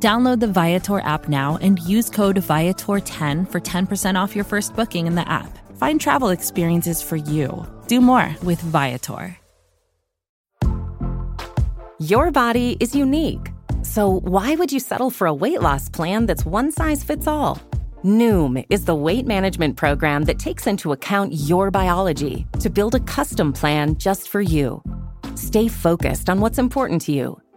Download the Viator app now and use code Viator10 for 10% off your first booking in the app. Find travel experiences for you. Do more with Viator. Your body is unique. So, why would you settle for a weight loss plan that's one size fits all? Noom is the weight management program that takes into account your biology to build a custom plan just for you. Stay focused on what's important to you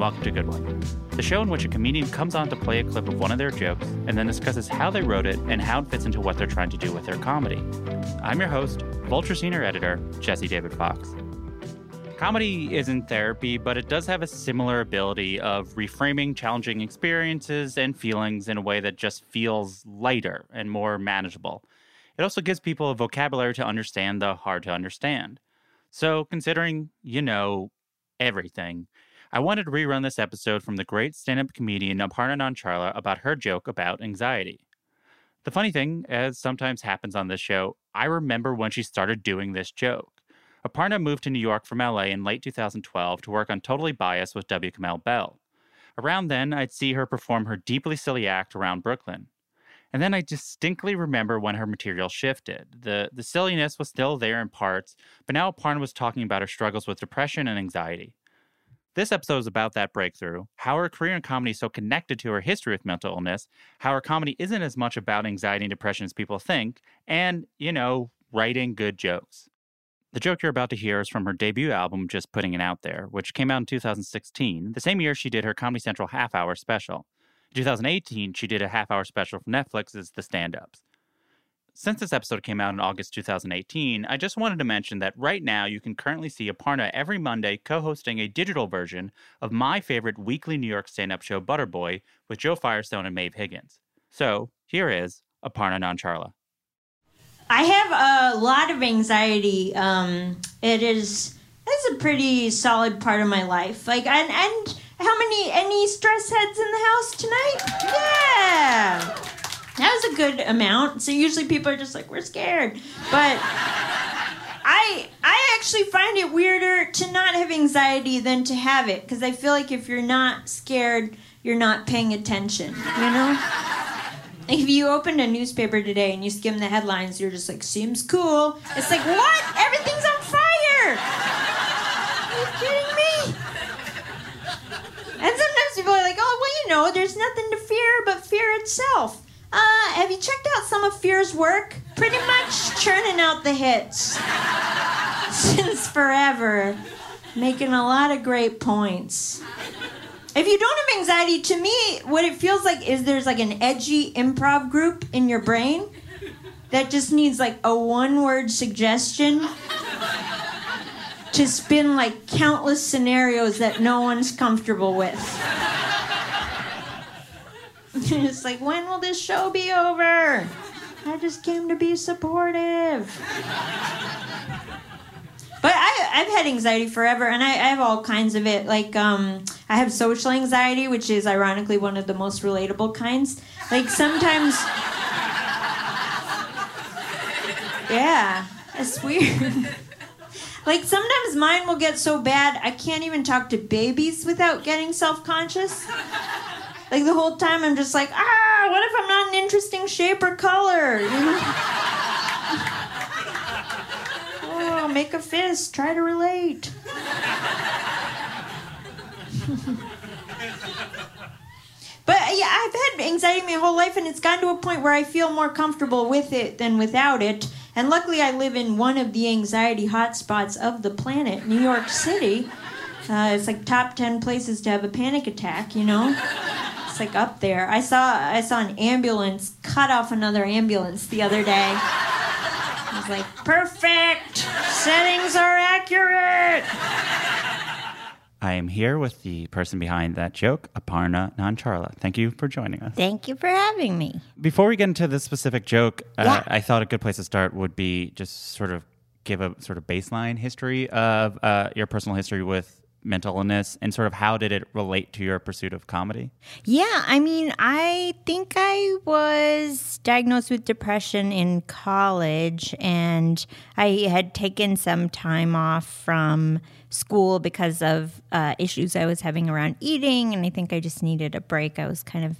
Welcome to Good One, the show in which a comedian comes on to play a clip of one of their jokes and then discusses how they wrote it and how it fits into what they're trying to do with their comedy. I'm your host, Vulture Senior Editor, Jesse David Fox. Comedy isn't therapy, but it does have a similar ability of reframing challenging experiences and feelings in a way that just feels lighter and more manageable. It also gives people a vocabulary to understand the hard to understand. So, considering, you know, everything, I wanted to rerun this episode from the great stand up comedian Aparna Nancherla about her joke about anxiety. The funny thing, as sometimes happens on this show, I remember when she started doing this joke. Aparna moved to New York from LA in late 2012 to work on Totally Biased with W. Kamau Bell. Around then, I'd see her perform her deeply silly act around Brooklyn. And then I distinctly remember when her material shifted. The, the silliness was still there in parts, but now Aparna was talking about her struggles with depression and anxiety. This episode is about that breakthrough, how her career in comedy is so connected to her history with mental illness, how her comedy isn't as much about anxiety and depression as people think, and, you know, writing good jokes. The joke you're about to hear is from her debut album, Just Putting It Out There, which came out in 2016, the same year she did her Comedy Central half hour special. In 2018, she did a half hour special from Netflix's The Stand Ups. Since this episode came out in August 2018, I just wanted to mention that right now you can currently see Aparna every Monday co hosting a digital version of my favorite weekly New York stand up show, Butterboy, with Joe Firestone and Maeve Higgins. So here is Aparna Nancherla. I have a lot of anxiety. Um, it is it's a pretty solid part of my life. Like and and how many any stress heads in the house tonight? Yeah. That was a good amount. So usually people are just like, we're scared. But I I actually find it weirder to not have anxiety than to have it. Because I feel like if you're not scared, you're not paying attention. You know? If you opened a newspaper today and you skim the headlines, you're just like, seems cool. It's like, what? Everything's on fire! Are you kidding me? And sometimes people are like, oh, well, you know, there's nothing to fear but fear itself. Uh, have you checked out some of Fear's work? Pretty much churning out the hits since forever, making a lot of great points. If you don't have anxiety, to me, what it feels like is there's like an edgy improv group in your brain that just needs like a one word suggestion to spin like countless scenarios that no one's comfortable with. it's like, when will this show be over? I just came to be supportive. But I, I've had anxiety forever, and I, I have all kinds of it. Like, um, I have social anxiety, which is ironically one of the most relatable kinds. Like, sometimes. Yeah, it's weird. like, sometimes mine will get so bad, I can't even talk to babies without getting self conscious. Like, the whole time I'm just like, ah, what if I'm not an interesting shape or color? You know? oh, make a fist, try to relate. but yeah, I've had anxiety my whole life, and it's gotten to a point where I feel more comfortable with it than without it. And luckily, I live in one of the anxiety hotspots of the planet, New York City. Uh, it's like top ten places to have a panic attack. You know, like up there. I saw I saw an ambulance cut off another ambulance the other day. I was like, perfect. Settings are accurate. I am here with the person behind that joke, Aparna Nancherla. Thank you for joining us. Thank you for having me. Before we get into this specific joke, uh, I thought a good place to start would be just sort of give a sort of baseline history of uh, your personal history with mental illness and sort of how did it relate to your pursuit of comedy? Yeah, I mean, I think I was diagnosed with depression in college, and I had taken some time off from school because of uh, issues I was having around eating, and I think I just needed a break. I was kind of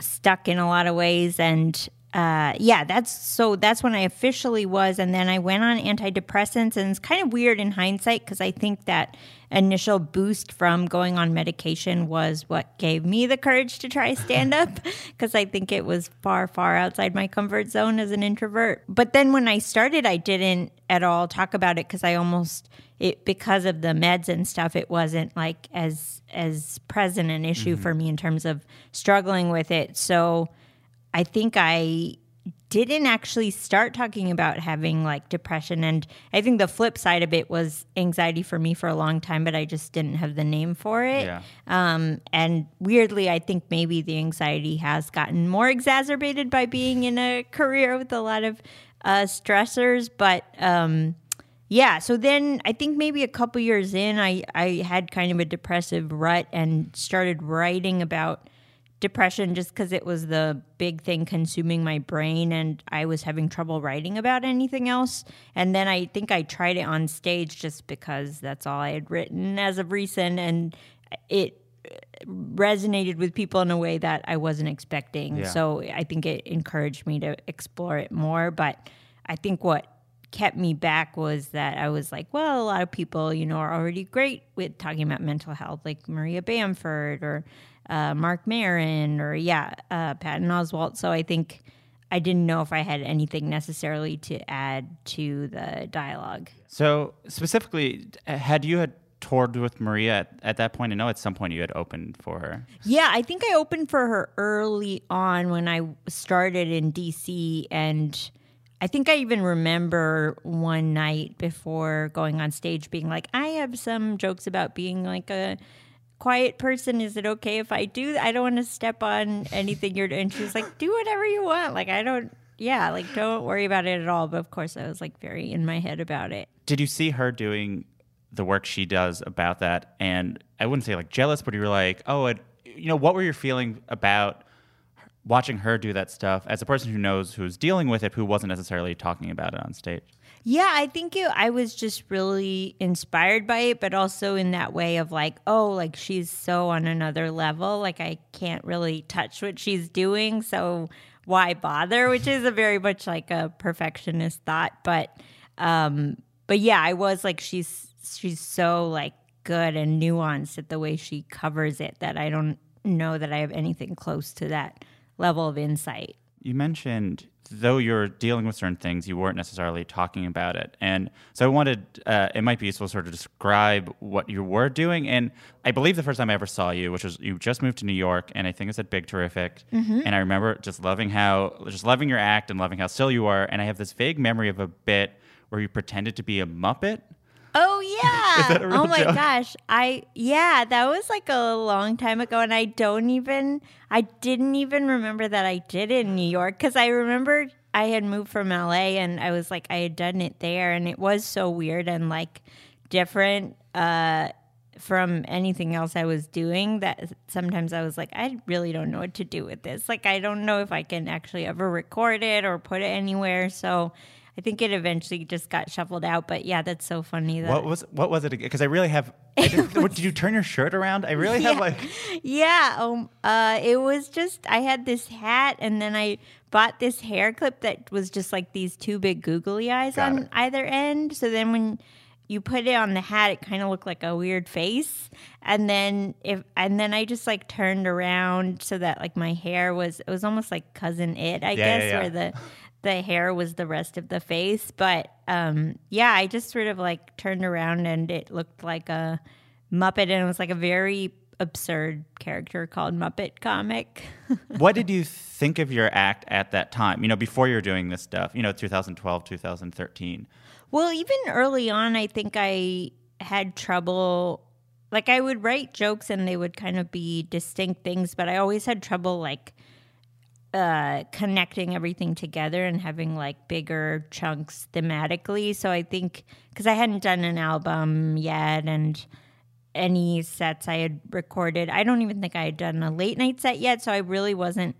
stuck in a lot of ways and uh, yeah that's so that's when i officially was and then i went on antidepressants and it's kind of weird in hindsight because i think that initial boost from going on medication was what gave me the courage to try stand up because i think it was far far outside my comfort zone as an introvert. But then when i started i didn't at all talk about it because i almost it because of the meds and stuff it wasn't like as as present an issue for me in terms of struggling with it. So i think i didn't actually start talking about having like depression and i think the flip side of it was anxiety for me for a long time but i just didn't have the name for it Yeah. um, and weirdly i think maybe the anxiety has gotten more exacerbated by being in a career with a lot of uh, stressors but um, yeah so then i think maybe a couple years in i i had kind of a depressive rut and started writing about depression just because it was the big thing consuming my brain and i was having trouble writing about anything else. And then i think i tried it on stage just because that's all i had written as of recent. And it resonated with people in a way that i wasn't expecting. Yeah. so i think it encouraged me to explore it more. But i think what kept me back was that I was like, well, a lot of people, you know, are already great with talking about mental health, like Maria Bamford or uh, Marc Maron or, yeah, uh, Patton Oswalt. So I think I didn't know if I had anything necessarily to add to the dialogue. So specifically, had you had toured with Maria at, at that point? I know at some point you had opened for her. Yeah, I think I opened for her early on when I started in DC. And I think I even remember one night before going on stage being like, I have some jokes about being like a quiet person. Is it okay if I do? I don't want to step on anything you're doing. Like, do whatever you want. Like, I don't, yeah, like, don't worry about it at all. But of course, I was like very in my head about it. Did you see her doing the work she does about that? And I wouldn't say like jealous, but you were like, oh, it, you know, what were your feeling about watching her do that stuff as a person who knows who's dealing with it, who wasn't necessarily talking about it on stage? Yeah, I think it, I was just really inspired by it, but also in that way of like, oh, like she's so on another level. Like I can't really touch what she's doing, so why bother? Which is a very much like a perfectionist thought, but um, but yeah, I was like, she's she's so like good and nuanced at the way she covers it that I don't know that I have anything close to that level of insight. You mentioned though you're dealing with certain things, you weren't necessarily talking about it. And so I wanted, uh, it might be useful to sort of describe what you were doing. And I believe the first time I ever saw you, which was you just moved to New York, and I think it was at Big Terrific. And I remember just loving how, just loving your act and loving how still you are. And I have this vague memory of a bit where you pretended to be a Muppet. Oh yeah. that a real oh my joke? gosh. I yeah, that was like a long time ago and I don't even I didn't even remember that I did it in New York cuz I remember I had moved from LA and I was like I had done it there and it was so weird and like different uh from anything else I was doing that sometimes I was like I really don't know what to do with this. Like I don't know if I can actually ever record it or put it anywhere. So I think it eventually just got shuffled out, but yeah, that's so funny. That What was what was it? Because I really have. I what, did you turn your shirt around? I really have like. Yeah, um, uh, it was just I had this hat, and then I bought this hair clip that was just like these two big googly eyes Got on it. either end. So then when you put it on the hat, it kind of looked like a weird face. And then if and then I just like turned around so that like my hair was it was almost like cousin it, I Yeah, guess, yeah, yeah. where the the hair was the rest of the face. But um yeah, I just sort of like turned around and it looked like a Muppet and it was like a very absurd character called Muppet Comic. what did you think of your act at that time? You know, before you're doing this stuff, you know, 2012, 2013. Well, even early on, I think I had trouble. Like, I would write jokes and they would kind of be distinct things, but I always had trouble, like, uh, connecting everything together and having like bigger chunks thematically. So I think because I hadn't done an album yet and any sets I had recorded, I don't even think I had done a late night set yet. So I really wasn't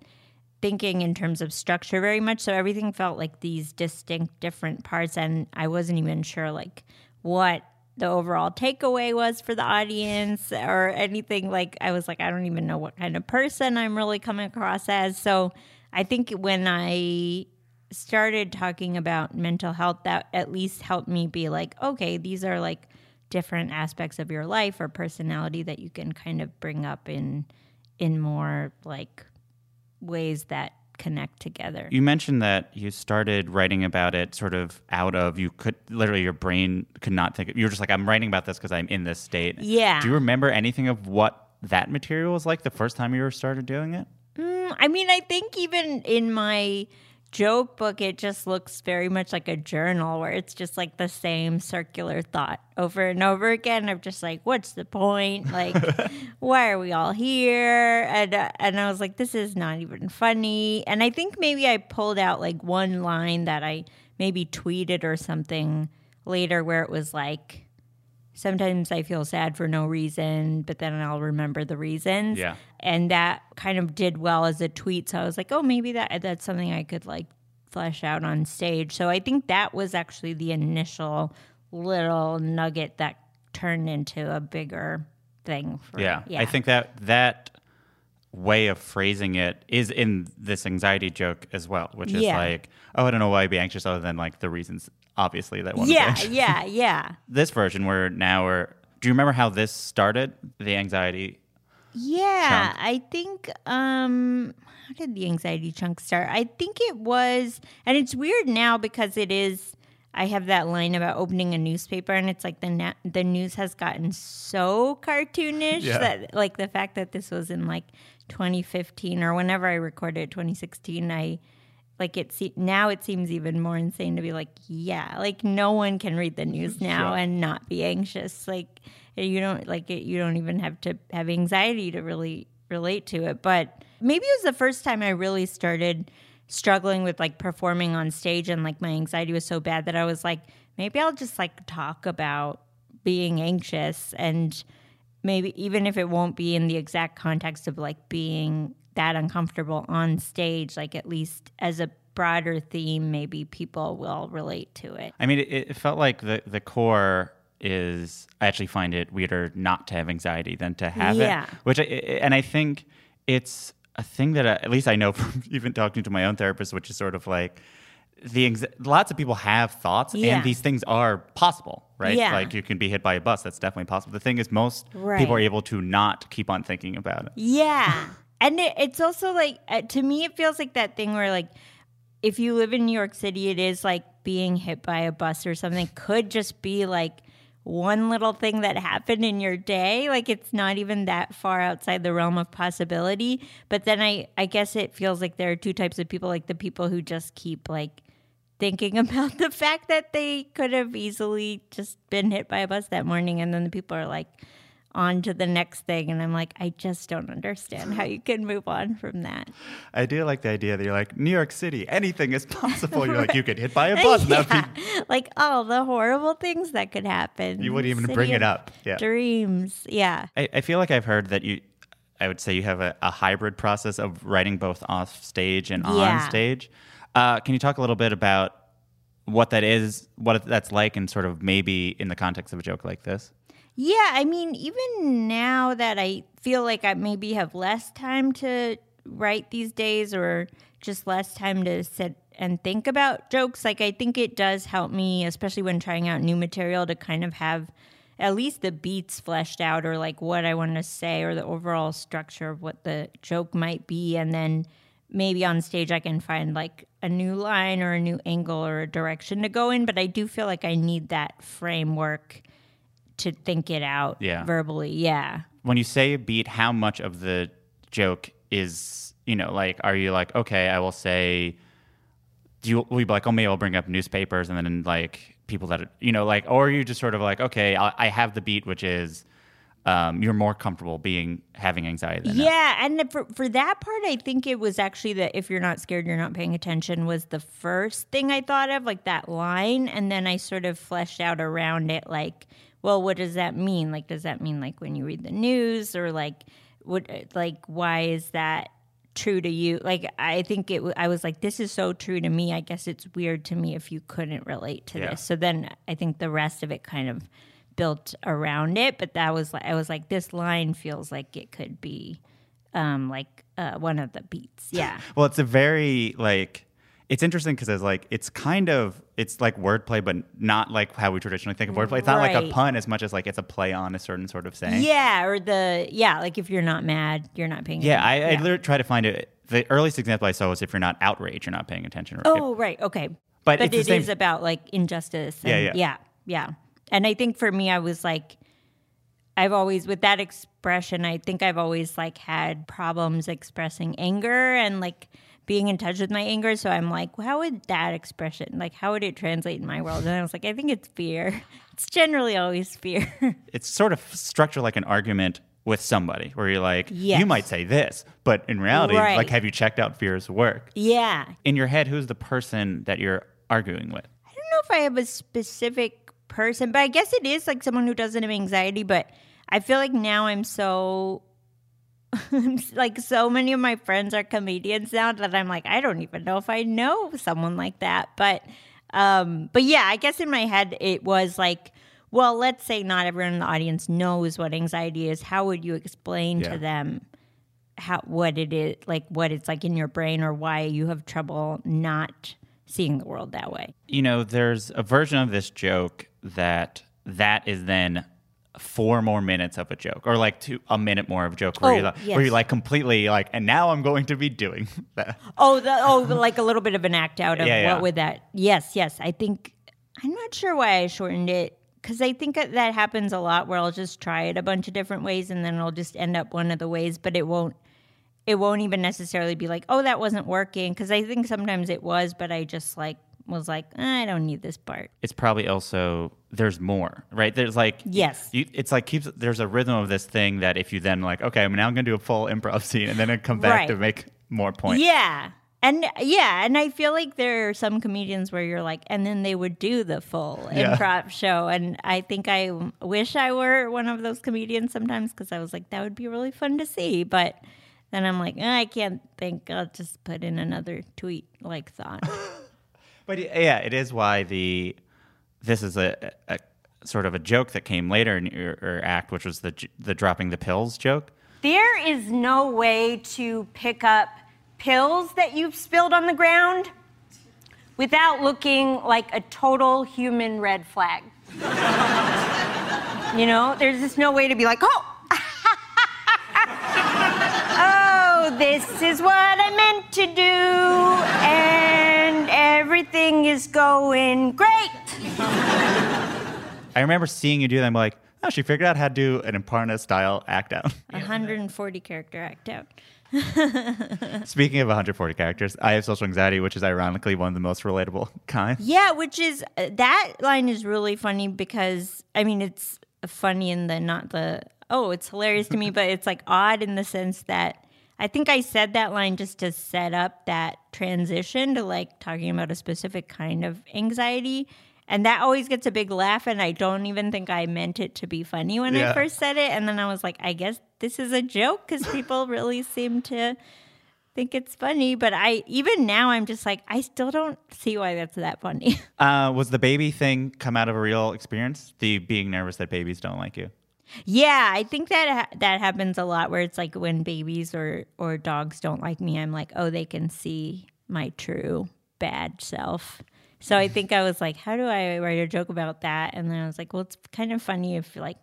thinking in terms of structure very much. So everything felt like these distinct different parts, and I wasn't even sure like what the overall takeaway was for the audience or anything. Like I was like, I don't even know what kind of person I'm really coming across as. So I think when I started talking about mental health, that at least helped me be like, okay, these are like different aspects of your life or personality that you can kind of bring up in in more like ways that connect together. You mentioned that you started writing about it sort of out of you could literally your brain could not think. of, You were just like, I'm writing about this because I'm in this state. Yeah. Do you remember anything of what that material was like the first time you were started doing it? Mm, I mean, I think even in my joke book, it just looks very much like a journal where it's just like the same circular thought over and over again. I'm just like, what's the point? Like, why are we all here? And uh, and I was like, this is not even funny. And I think maybe I pulled out like one line that I maybe tweeted or something later where it was like. Sometimes I feel sad for no reason, but then I'll remember the reasons Yeah. and that kind of did well as a tweet. So I was like, oh, maybe that that's something I could like flesh out on stage. So I think that was actually the initial little nugget that turned into a bigger thing. For, Yeah. I think that that way of phrasing it is in this anxiety joke as well, which is Yeah. like, oh, I don't know why I'd be anxious other than like the reasons obviously that one. Yeah, yeah, yeah. This version where now we're. Do you remember how this started? The anxiety. Yeah, chunk? I think um how did the anxiety chunk start? I think it was and it's weird now because it is I have that line about opening a newspaper and it's like the na- the news has gotten so cartoonish Yeah. that like the fact that this was in like 2015 or whenever I recorded 2016 I like it se- now it seems even more insane to be like yeah like no one can read the news now Sure. and not be anxious like you don't like it you don't even have to have anxiety to really relate to it but maybe it was the first time i really started struggling with like performing on stage and like my anxiety was so bad that i was like maybe i'll just like talk about being anxious and maybe even if it won't be in the exact context of like being that uncomfortable on stage like at least as a broader theme maybe people will relate to it I mean, it, it felt like the the core is. I actually find it weirder not to have anxiety than to have Yeah. it. Which I, and I think it's a thing that I, at least I know from even talking to my own therapist, which is sort of like the lots of people have thoughts Yeah. and these things are possible, right? Yeah. Like you can be hit by a bus. That's definitely possible. The thing is, most Right. people are able to not keep on thinking about it. Yeah. And it, it's also like, uh, to me, it feels like that thing where, like, if you live in New York City, it is like being hit by a bus or something could just be like one little thing that happened in your day. Like, it's not even that far outside the realm of possibility. But then I, I guess it feels like there are two types of people like the people who just keep, like, thinking about the fact that they could have easily just been hit by a bus that morning and then the people are like on to the next thing and i'm like i just don't understand how you can move on from that I do like the idea that you're like New York City, anything is possible. You're like you get hit by a bus. and be Yeah. like all the horrible things that could happen You wouldn't even City bring it up. Yeah. dreams yeah I, I feel like I've heard that you, I would say you have a, a hybrid process of writing both off stage and on Yeah. stage. Uh, can you talk a little bit about what that is, what that's like, and sort of maybe in the context of a joke like this? Yeah, I mean, even now that I feel like I maybe have less time to write these days or just less time to sit and think about jokes. Like I think it does help me, especially when trying out new material, to kind of have at least the beats fleshed out or like what I want to say or the overall structure of what the joke might be. And then maybe on stage I can find like a new line or a new angle or a direction to go in. But I do feel like I need that framework to think it out Yeah. verbally. Yeah. when you say a beat, how much of the joke is, you know, like, are you like, okay, I will say, do you, will you be like, oh, maybe I'll bring up newspapers and then like people that, you know, like, or are you just sort of like, okay, I, I have the beat, which is, um, you're more comfortable being having anxiety than that. Yeah, and for for that part, I think it was actually that if you're not scared, you're not paying attention was the first thing I thought of, like that line, and then I sort of fleshed out around it, like, well, what does that mean? Like, does that mean like when you read the news, or like, what, like, why is that true to you? Like, I think it. I was like, this is so true to me. I guess it's weird to me if you couldn't relate to Yeah. this. So then I think the rest of it kind of built around it but that was like i was like this line feels like it could be um like uh one of the beats yeah Well, it's a very like it's interesting because it's like it's kind of it's like wordplay, but not like how we traditionally think of wordplay. It's not like a Right. pun as much as like it's a play on a certain sort of saying. yeah or the yeah like if you're not mad you're not paying attention. Yeah, I, I attention. literally try to find it. The earliest example I saw was if you're not outraged, you're not paying attention. Or oh right okay But but, it's the it same- is about like injustice Yeah, yeah. yeah yeah and i think for me i was like i've always with that expression i think i've always like had problems expressing anger and like being in touch with my anger so i'm like how would that expression like how would it translate in my world and i was like i think it's fear it's generally always fear it's sort of structured like an argument with somebody where you're like, Yes. you might say this, but in reality, Right. like, have you checked out Fear's work? yeah In your head, who's the person that you're arguing with? I don't know if I have a specific person, but I guess it is like someone who doesn't have anxiety. But I feel like now I'm so, like, so many of my friends are comedians now that I'm like, I don't even know if I know someone like that. But, um, but yeah, I guess in my head it was like, well, let's say not everyone in the audience knows what anxiety is. How would you explain Yeah. to them? how what it is like what it's like in your brain or why you have trouble not seeing the world that way You know, there's a version of this joke that that is then four more minutes of a joke, or like two, a minute more of a joke, where Oh, you like, yes. where you like completely like, and now I'm going to be doing that. Oh, the, oh, like a little bit of an act out of Yeah, yeah. what would that? Yes, yes. I think I'm not sure why I shortened it because I think that that happens a lot where I'll just try it a bunch of different ways and then it'll just end up one of the ways, but it won't. It won't even necessarily be like, oh, that wasn't working because I think sometimes it was, but I just like was like, "Eh, I don't need this part. It's probably also there's more, right? There's like Yes. you, it's like keeps there's a rhythm of this thing that if you then like, okay, I'm now going to do a full improv scene, and then I come back Right. to make more points. Yeah. And yeah, and I feel like there are some comedians where you're like, and then they would do the full Yeah. improv show. And I think I wish I were one of those comedians sometimes because I was like, that would be really fun to see. But then I'm like, "Eh, I can't think. I'll just put in another tweet like thought. But yeah, it is why the this is a, a sort of a joke that came later in your, your act, which was the the dropping the pills joke. There is no way to pick up pills that you've spilled on the ground without looking like a total human red flag. you know, there's just no way to be like, oh, oh, this is what I meant to do, and everything is going great. I remember seeing you do that. I'm like, oh, she figured out how to do an Aparna style act out. 140 character act out. Speaking of 140 characters, I have social anxiety, which is ironically one of the most relatable kinds. Yeah, which is uh, that line is really funny because I mean it's funny in the not the oh it's hilarious to me, but it's like odd in the sense that I think I said that line just to set up that transition to like talking about a specific kind of anxiety. And that always gets a big laugh, and I don't even think I meant it to be funny when Yeah. I first said it. And then I was like, I guess this is a joke because people really seem to think it's funny. But I even now I'm just like, I still don't see why that's that funny. Uh, was the baby thing come out of a real experience? The being nervous that babies don't like you? Yeah, I think that ha- that happens a lot where it's like when babies or or dogs don't like me, I'm like, oh, they can see my true bad self. So I think I was like, how do I write a joke about that? And then I was like, well, it's kind of funny if like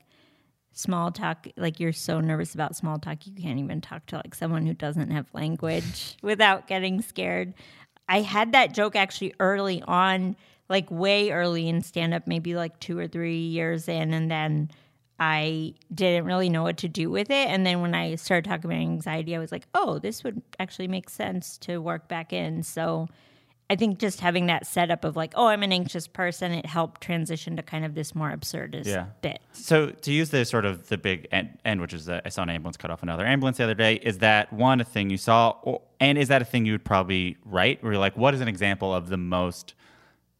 small talk, like you're so nervous about small talk, you can't even talk to like someone who doesn't have language without getting scared. I had that joke actually early on, like way early in stand up, maybe like two or three years in. And then I didn't really know what to do with it. And then when I started talking about anxiety, I was like, oh, this would actually make sense to work back in. So I think just having that setup of like, oh, I'm an anxious person, it helped transition to kind of this more absurdist Yeah. bit. So to use the sort of the big end, end which is that I saw an ambulance cut off another ambulance the other day, is that one a thing you saw, or, and is that a thing you would probably write? Where you're like, what is an example of the most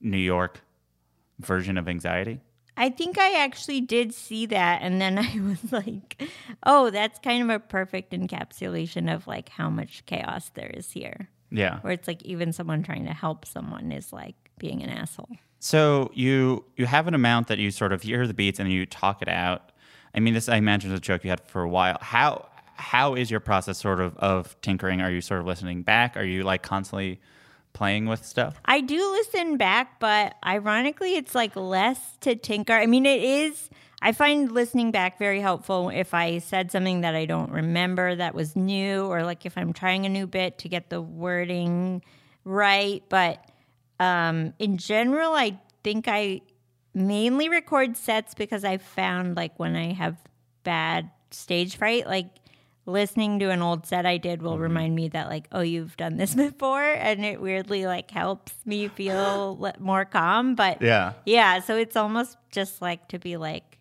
New York version of anxiety? I think I actually did see that. And then I was like, oh, that's kind of a perfect encapsulation of like how much chaos there is here. Yeah. Where it's like even someone trying to help someone is like being an asshole. So you you have an amount that you sort of hear the beats and you talk it out. I mean, this I imagine is a joke you had for a while. How how is your process sort of of tinkering? Are you sort of listening back? Are you like constantly playing with stuff? I do listen back, but ironically, it's like less to tinker. I mean, it is. I find listening back very helpful if I said something that I don't remember that was new, or like if I'm trying a new bit to get the wording right. But um, in general, I think I mainly record sets because I found like when I have bad stage fright, like listening to an old set I did will mm-hmm. remind me that like, oh, you've done this before, and it weirdly like helps me feel more calm. But Yeah. yeah, so it's almost just like to be like.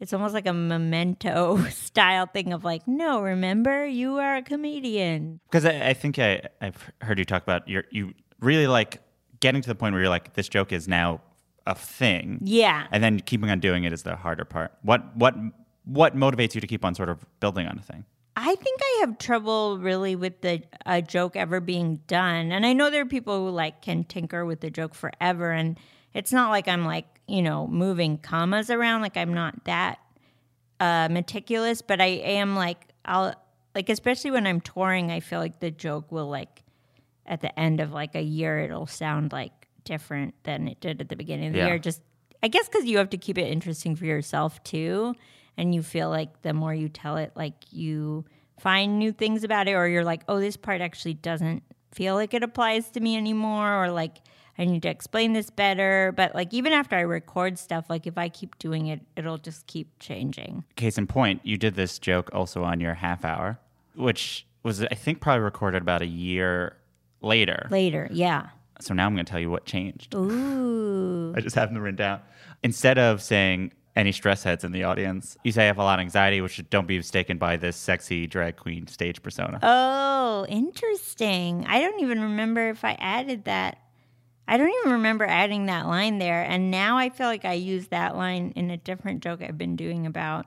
It's almost like a memento style thing of like, no, remember, you are a comedian. Because I, I think I, I've heard you talk about your you really like getting to the point where you're like, this joke is now a thing. Yeah. And then keeping on doing it is the harder part. What what what motivates you to keep on sort of building on a thing? I think I have trouble really with the a joke ever being done. And I know there are people who like can tinker with the joke forever and it's not like I'm like, you know, moving commas around like I'm not that uh meticulous, but I am like I'll like especially when I'm touring, I feel like the joke will like at the end of like a year it'll sound like different than it did at the beginning of the Yeah. year just I guess cuz you have to keep it interesting for yourself too and you feel like the more you tell it like you find new things about it or you're like oh this part actually doesn't feel like it applies to me anymore or like I need to explain this better but like even after I record stuff like if I keep doing it it'll just keep changing Case in point, you did this joke also on your half hour, which was I think probably recorded about a year later. later yeah So now I'm going to tell you what changed. ooh I just have them written down. Instead of saying any stress heads in the audience, you say I have a lot of anxiety, which don't be mistaken by this sexy drag queen stage persona. Oh, interesting. I don't even remember if I added that. I don't even remember adding that line there. And now I feel like I use that line in a different joke I've been doing about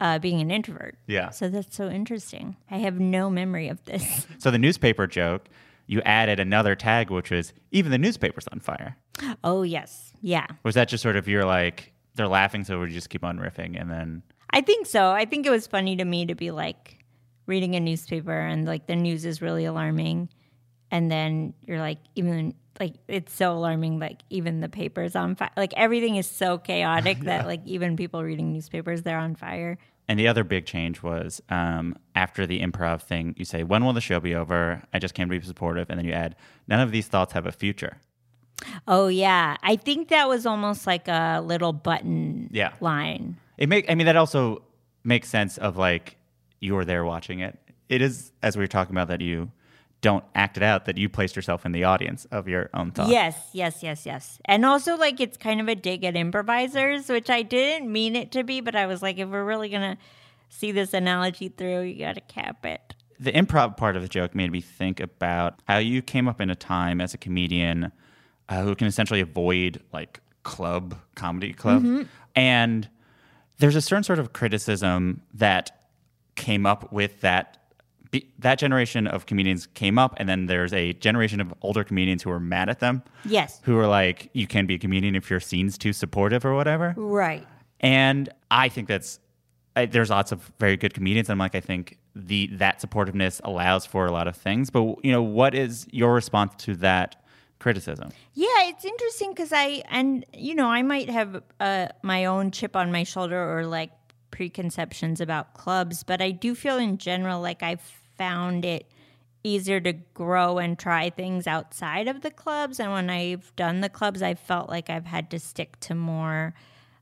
uh, being an introvert. Yeah. So that's so interesting. I have no memory of this. So the newspaper joke, you added another tag, which was even the newspaper's on fire. oh, yes. Yeah. Was that just sort of you're like they're laughing, so we just keep on riffing, and then I think so. I think it was funny to me to be like reading a newspaper and like the news is really alarming. And then you're like, even like it's so alarming, like even the paper's on fire. Like everything is so chaotic that like even people reading newspapers, they're on fire. And the other big change was um, after the improv thing, you say, When will the show be over? I just came to be supportive. And then you add, None of these thoughts have a future. Oh, yeah. I think that was almost like a little button Yeah. line. It make I mean that also makes sense of like you were there watching it. It is as we were talking about that you don't act it out, that you placed yourself in the audience of your own thoughts. Yes, yes, yes, yes. And also, like, it's kind of a dig at improvisers, which I didn't mean it to be, but I was like, if we're really going to see this analogy through, you got to cap it. the improv part of the joke made me think about how you came up in a time as a comedian uh, who can essentially avoid like club comedy club and there's a certain sort of criticism that came up with that be, that generation of comedians came up and then there's a generation of older comedians who are mad at them Yes. who are like you can be a comedian if your scene's too supportive or whatever Right. and I think that's I, there's lots of very good comedians. And I'm like, I think the that supportiveness allows for a lot of things. But you know, what is your response to that criticism. Yeah, it's interesting because I and you know I might have uh, my own chip on my shoulder or like preconceptions about clubs, but I do feel in general like I've found it easier to grow and try things outside of the clubs. And when I've done the clubs, I felt like I've had to stick to more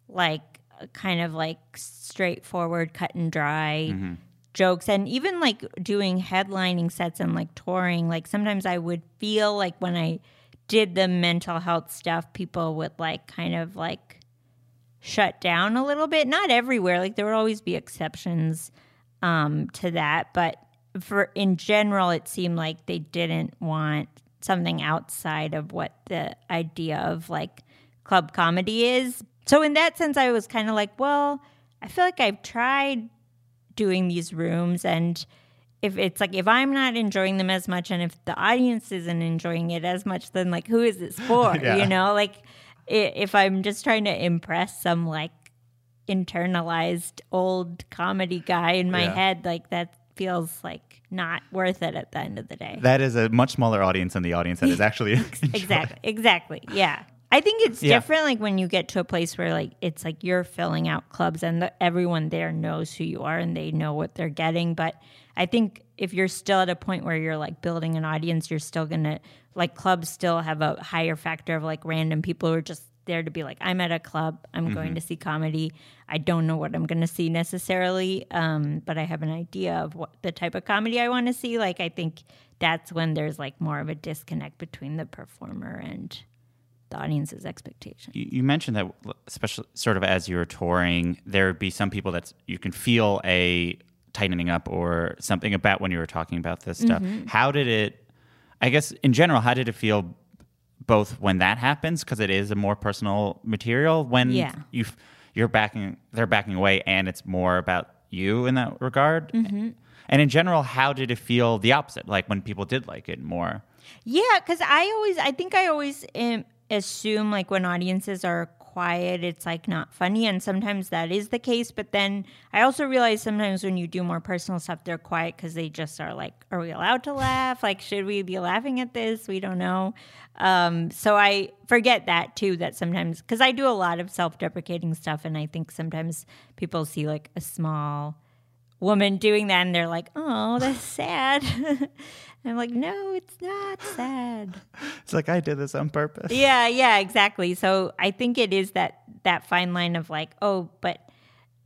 like kind of like straightforward, cut and dry jokes. And even like doing headlining sets and like touring, like sometimes I would feel like when I did the mental health stuff, people would like kind of like shut down a little bit. Not everywhere, like there would always be exceptions um, to that, but for in general, it seemed like they didn't want something outside of what the idea of like club comedy is. So in that sense, I was kind of like, well, I feel like I've tried doing these rooms and if it's like if I'm not enjoying them as much and if the audience isn't enjoying it as much, then like who is this for? Yeah. You know, like if I'm just trying to impress some like internalized old comedy guy in my Yeah. head, like that feels like not worth it at the end of the day. That is a much smaller audience than the audience that is actually exactly exactly yeah i think it's Yeah. different like when you get to a place where like it's like you're filling out clubs and the, everyone there knows who you are and they know what they're getting. But i think if you're still at a point where you're like building an audience you're still gonna like clubs still have a higher factor of like random people who are just there to be like i'm at a club. I'm going to see comedy. I don't know what i'm going to see necessarily um, but i have an idea of what the type of comedy i want to see. Like i think that's when there's like more of a disconnect between the performer and the audience's expectation you you mentioned that especially sort of as you were touring there would be some people that you can feel a tightening up or something about when you were talking about this stuff Mm-hmm. how did it i guess in general how did it feel both when that happens because it is a more personal material when Yeah. you you're backing they're backing away and it's more about you in that regard Mm-hmm. and in general how did it feel the opposite like when people did like it more Yeah, because I always, I think I always um, assume like when audiences are quiet, it's like not funny, and sometimes that is the case. But then I also realize sometimes when you do more personal stuff, they're quiet because they just are like, "Are we allowed to laugh? Like, should we be laughing at this? We don't know." Um, so I forget that too. That sometimes because I do a lot of self-deprecating stuff, and I think sometimes people see like a small woman doing that and they're like, oh, that's sad. I'm like, no, it's not sad. it's like i did this on purpose yeah, yeah, exactly. So I think it is that that fine line of like, oh, but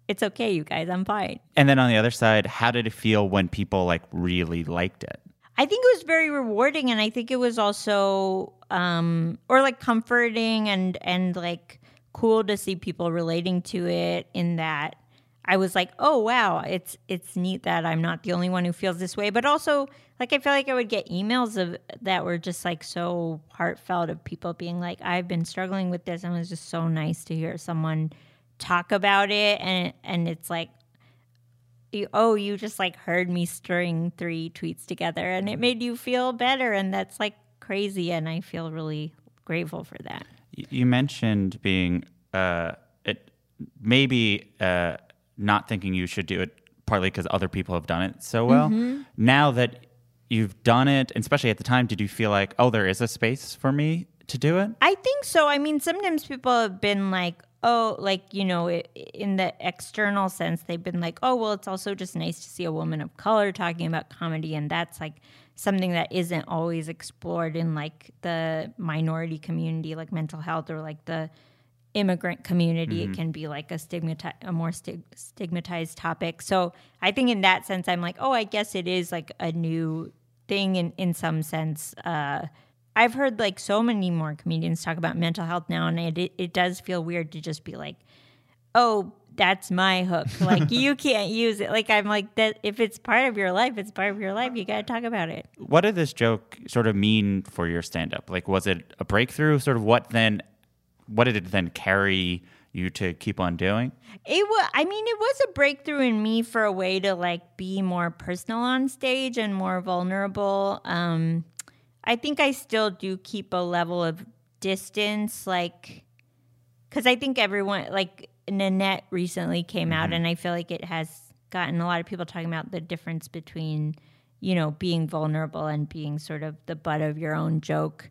it's okay, you guys, I'm fine. and then on the other side how did it feel when people like really liked it I think it was very rewarding, and I think it was also, um, or like comforting and and like cool to see people relating to it. In that, I was like, oh wow, it's it's neat that I'm not the only one who feels this way. But also, like I feel like I would get emails of that were just like so heartfelt of people being like, I've been struggling with this, and it was just so nice to hear someone talk about it, and and it's like you, oh, you just like heard me string three tweets together and it made you feel better. And that's like crazy. And I feel really grateful for that. You mentioned being uh, it maybe uh, not thinking you should do it partly because other people have done it so well. Now that you've done it, especially at the time, did you feel like, oh, there is a space for me to do it? I think so. I mean, sometimes people have been like, oh, like, you know, in the external sense, they've been like, oh, well, it's also just nice to see a woman of color talking about comedy. And that's like something that isn't always explored in like the minority community, like mental health or like the immigrant community. It mm-hmm. can be like a stigmati- a more stig- stigmatized topic. So I think in that sense, I'm like, oh, I guess it is like a new thing in, in some sense. Uh, I've heard like so many more comedians talk about mental health now, and it, it, it does feel weird to just be like, oh, that's my hook. Like you can't use it. Like I'm like that. If it's part of your life, it's part of your life. You got to talk about it. What did this joke sort of mean for your stand up? Like, was it a breakthrough? Sort of what then, what did it then carry you to keep on doing? It was. I mean, it was a breakthrough in me for a way to like be more personal on stage and more vulnerable. Um, I think I still do keep a level of distance, like because I think everyone like Nanette recently came out, and I feel like it has gotten a lot of people talking about the difference between you know being vulnerable and being sort of the butt of your own joke.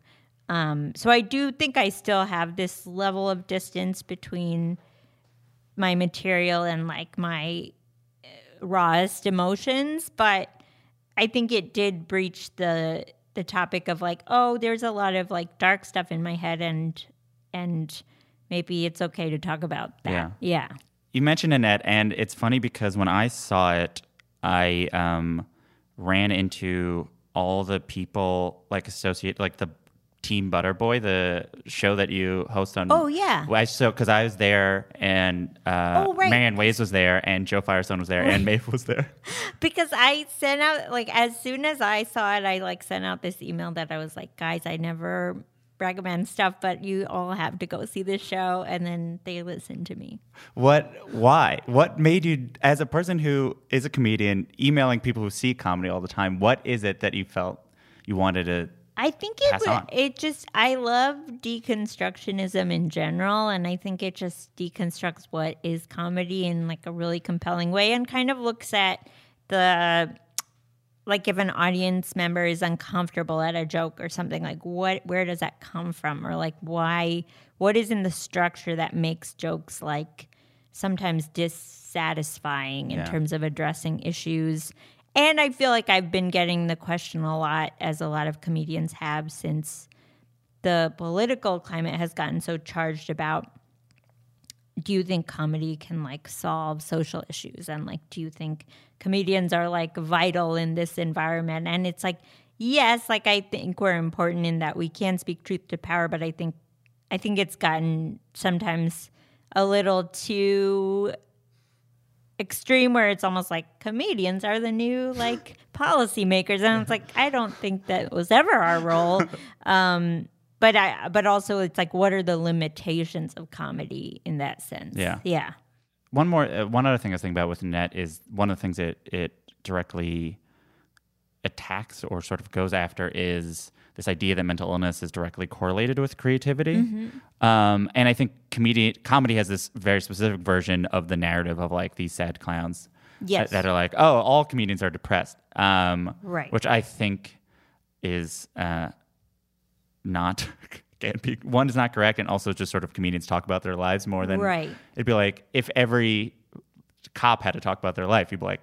Um, so I do think I still have this level of distance between my material and like my uh, rawest emotions, but I think it did breach the the topic of like, oh, there's a lot of like dark stuff in my head and and maybe it's okay to talk about that. Yeah. Yeah. You mentioned Nanette, and it's funny because when I saw it, I um, ran into all the people like associate like the Team Butterboy, the show that you host on. Oh, yeah. Well, I, so because I was there, and uh, Oh, right. Marianne Ways was there, and Jo Firestone was there, and Maeve was there. Because I sent out like as soon as I saw it, I like sent out this email that I was like, guys, I never recommend stuff, but you all have to go see this show, and then they listened to me. What? Why? What made you, as a person who is a comedian, emailing people who see comedy all the time? What is it that you felt you wanted to? I think it would, on. it just I love deconstructionism in general and I think it just deconstructs what is comedy in like a really compelling way and kind of looks at the like if an audience member is uncomfortable at a joke or something like what where does that come from or like why what is in the structure that makes jokes like sometimes dissatisfying in Yeah. terms of addressing issues and I feel like I've been getting the question a lot, as a lot of comedians have, since the political climate has gotten so charged about do you think comedy can like solve social issues? And like do you think comedians are like vital in this environment? And it's like yes like i think we're important in that we can speak truth to power but i think i think it's gotten sometimes a little too extreme where it's almost like comedians are the new like policymakers. And it's like i don't think that was ever our role. Um but i but also it's like what are the limitations of comedy in that sense? Yeah. yeah. One more, uh, one other thing I was thinking about with Nanette is one of the things that it directly attacks or sort of goes after is this idea that mental illness is directly correlated with creativity. Um, and I think comedy comedy has this very specific version of the narrative of like these sad clowns Yes. that, that are like, oh, all comedians are depressed. Um, Right. Which I think is uh, not. Can't be, one is not correct, and also just sort of comedians talk about their lives more than Right. It'd be like if every cop had to talk about their life, you'd be like,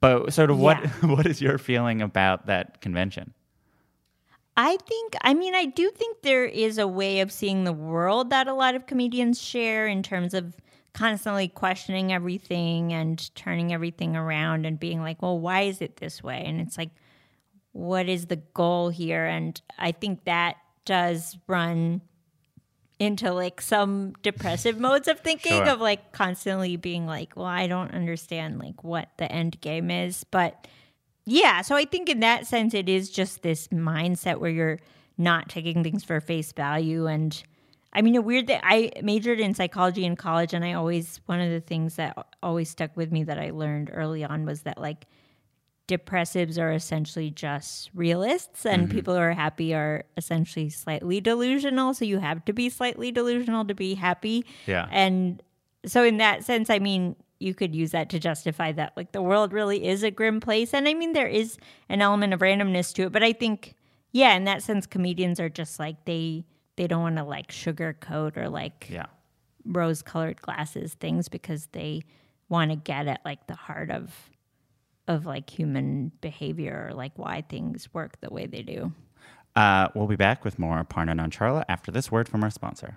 but sort of what Yeah. what is your feeling about that convention? I think, I mean, I do think there is a way of seeing the world that a lot of comedians share in terms of constantly questioning everything and turning everything around and being like, well, why is it this way? And it's like, what is the goal here? And I think that does run into like some depressive modes of thinking Sure. of like constantly being like, well, I don't understand like what the end game is. But yeah, so I think in that sense, it is just this mindset where you're not taking things for face value. And I mean, a weird thing, I majored in psychology in college, and I always, one of the things that always stuck with me that I learned early on was that like depressives are essentially just realists, and mm-hmm. people who are happy are essentially slightly delusional. So you have to be slightly delusional to be happy. Yeah. And so in that sense, I mean, you could use that to justify that like the world really is a grim place. And I mean, there is an element of randomness to it, but I think, yeah, in that sense, comedians are just like they they don't want to like sugarcoat or like Yeah. rose colored glasses things because they want to get at like the heart of of like human behavior or like why things work the way they do. Uh, we'll be back with more Aparna Nancherla after this word from our sponsor.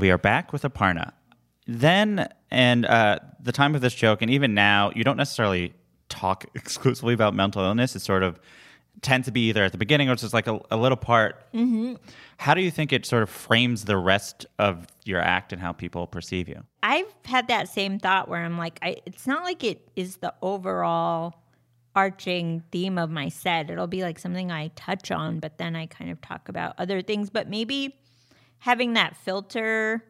We are back with Aparna. Then, and uh, the time of this joke, and even now, you don't necessarily talk exclusively about mental illness. It sort of tends to be either at the beginning or it's just like a, a little part. Mm-hmm. How do you think it sort of frames the rest of your act and how people perceive you? I've had that same thought where I'm like, I, it's not like it is the overall arching theme of my set. It'll be like something I touch on, but then I kind of talk about other things. But maybe having that filter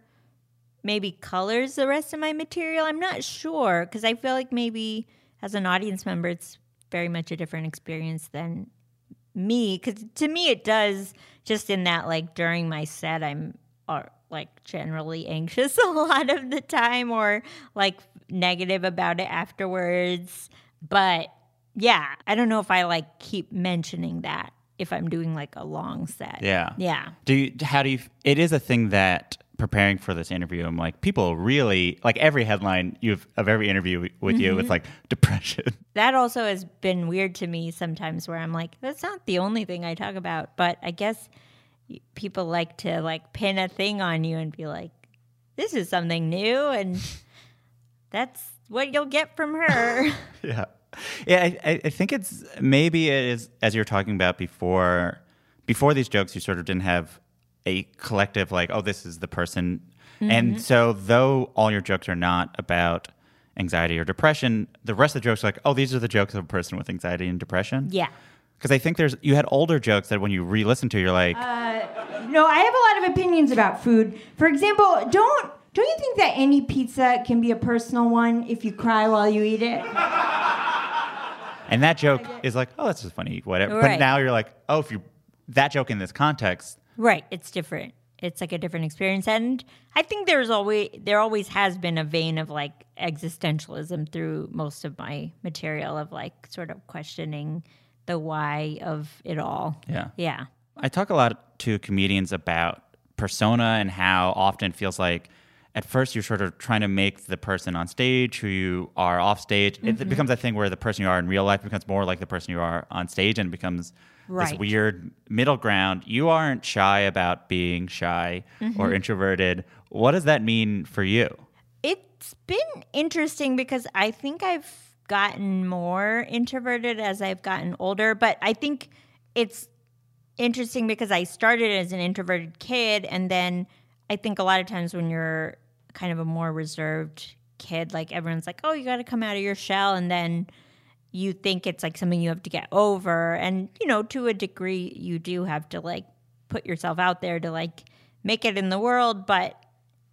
maybe colors the rest of my material. I'm not sure because I feel like maybe as an audience member, it's very much a different experience than me. Because to me, it does just in that, like during my set, I'm uh, like generally anxious a lot of the time or like negative about it afterwards. But yeah, I don't know if I like keep mentioning that if I'm doing like a long set. Yeah. Yeah. Do you, how do you, it is a thing that preparing for this interview, I'm like, people really, like every headline you've, of every interview with mm-hmm. you, it's like depression. That also has been weird to me sometimes where I'm like, that's not the only thing I talk about. But I guess people like to like pin a thing on you and be like, this is something new. And that's what you'll get from her. yeah. Yeah, I, I think it's maybe it is as you're talking about before. Before these jokes, you sort of didn't have a collective like, oh, this is the person, mm-hmm. and so though all your jokes are not about anxiety or depression, the rest of the jokes are like, oh, these are the jokes of a person with anxiety and depression. Yeah. Because I think there's you had older jokes that when you re-listen to, you're like, uh, no, I have a lot of opinions about food. For example, don't don't you think that any pizza can be a personal one if you cry while you eat it? And that joke is like, oh, that's just funny, whatever. Right. But now you're like, oh, if you that joke in this context, right? It's different. It's like a different experience, and I think there's always there always has been a vein of like existentialism through most of my material of like sort of questioning the why of it all. Yeah, yeah. I talk a lot to comedians about persona and how often it feels like at first you're sort of trying to make the person on stage who you are off stage. Mm-hmm. It becomes a thing where the person you are in real life becomes more like the person you are on stage and becomes right. this weird middle ground. You aren't shy about being shy mm-hmm. or introverted. What does that mean for you? It's been interesting because I think I've gotten more introverted as I've gotten older, but I think it's interesting because I started as an introverted kid and then I think a lot of times when you're kind of a more reserved kid, like everyone's like, oh, you got to come out of your shell. And then you think it's like something you have to get over. And, you know, to a degree, you do have to like put yourself out there to like make it in the world. But,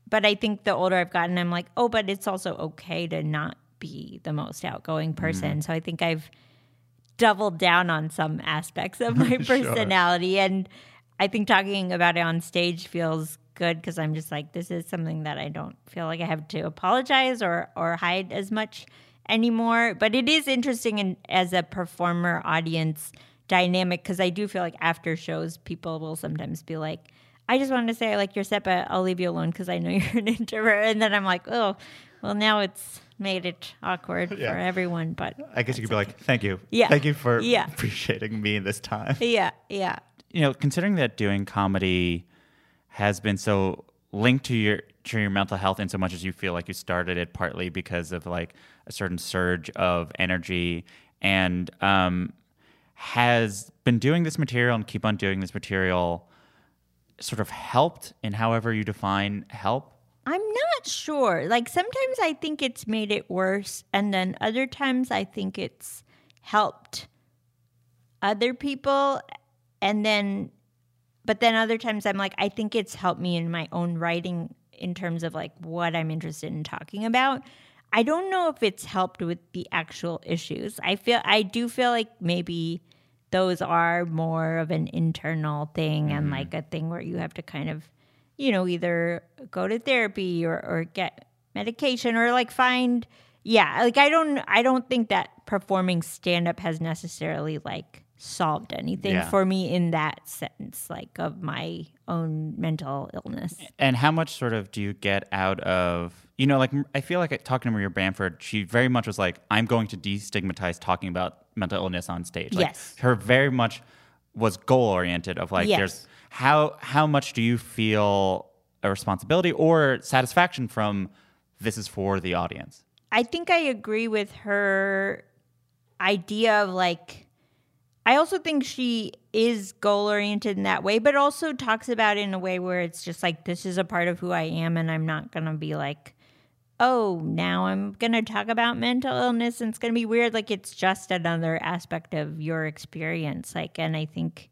but I think the older I've gotten, I'm like, oh, but it's also okay to not be the most outgoing person. Mm-hmm. So I think I've doubled down on some aspects of my personality. sure. And I think talking about it on stage feels good because I'm just like, this is something that I don't feel like I have to apologize or or hide as much anymore. But it is interesting in, as a performer audience dynamic because I do feel like after shows, people will sometimes be like, I just wanted to say I like your set, but I'll leave you alone because I know you're an introvert. And then I'm like, oh, well, now it's made it awkward Yeah. for everyone. But I guess you could be like, thank you. Yeah. Thank you for Yeah. appreciating me this time. yeah, yeah. you know, considering that doing comedy has been so linked to your to your mental health in so much as you feel like you started it partly because of like a certain surge of energy and um, has been doing this material and keep on doing this material sort of helped in however you define help I'm not sure. Like sometimes I think it's made it worse, and then other times I think it's helped other people, and then, but then other times I'm like, I think it's helped me in my own writing in terms of like what I'm interested in talking about. I don't know if it's helped with the actual issues. I feel I do feel like maybe those are more of an internal thing and mm-hmm. like a thing where you have to kind of you know, either go to therapy or, or get medication or like find yeah, like I don't I don't think that performing stand up has necessarily like solved anything Yeah. for me in that sense, like of my own mental illness. And how much sort of do you get out of, you know, like I feel like talking to Maria Bamford, she very much was like, I'm going to destigmatize talking about mental illness on stage. Like, Yes. Her very much was goal oriented of like, Yes. there's how how much do you feel a responsibility or satisfaction from this is for the audience? I think I agree with her idea of like I also think she is goal oriented in that way, but also talks about it in a way where it's just like this is a part of who I am and I'm not gonna be like, oh, now I'm gonna talk about mental illness and it's gonna be weird. Like it's just another aspect of your experience. Like and I think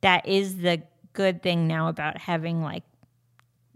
that is the good thing now about having like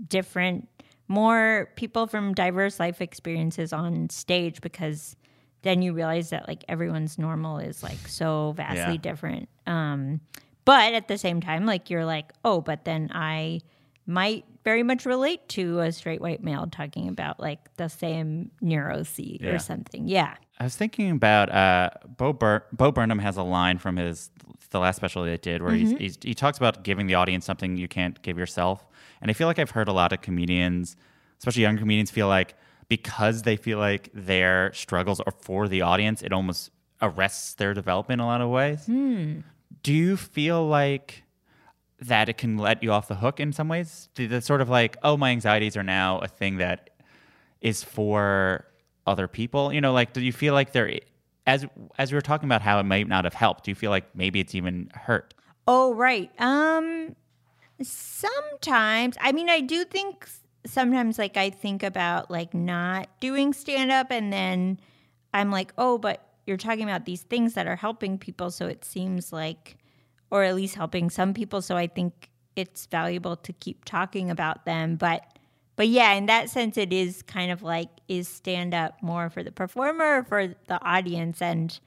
different more people from diverse life experiences on stage because then you realize that like everyone's normal is like so vastly Yeah. different. Um but at the same time like you're like oh but then i might very much relate to a straight white male talking about like the same neuroses Yeah. or something. Yeah. I was thinking about uh, Bo, Bur- Bo Burnham has a line from his the last special they did where he's, he's, he talks about giving the audience something you can't give yourself, and I feel like I've heard a lot of comedians, especially young comedians, feel like because they feel like their struggles are for the audience, it almost arrests their development in a lot of ways. Do you feel like that it can let you off the hook in some ways? The, the sort of like, oh, my anxieties are now a thing that is for other people? You know, like, do you feel like there, as as we were talking about how it might not have helped, do you feel like maybe it's even hurt? Oh, right. Um sometimes I mean I do think sometimes like I think about like not doing stand up and then I'm like, "Oh, but you're talking about these things that are helping people, so it seems like or at least helping some people, so I think it's valuable to keep talking about them." But but yeah, in that sense it is kind of like is stand up more for the performer or for the audience and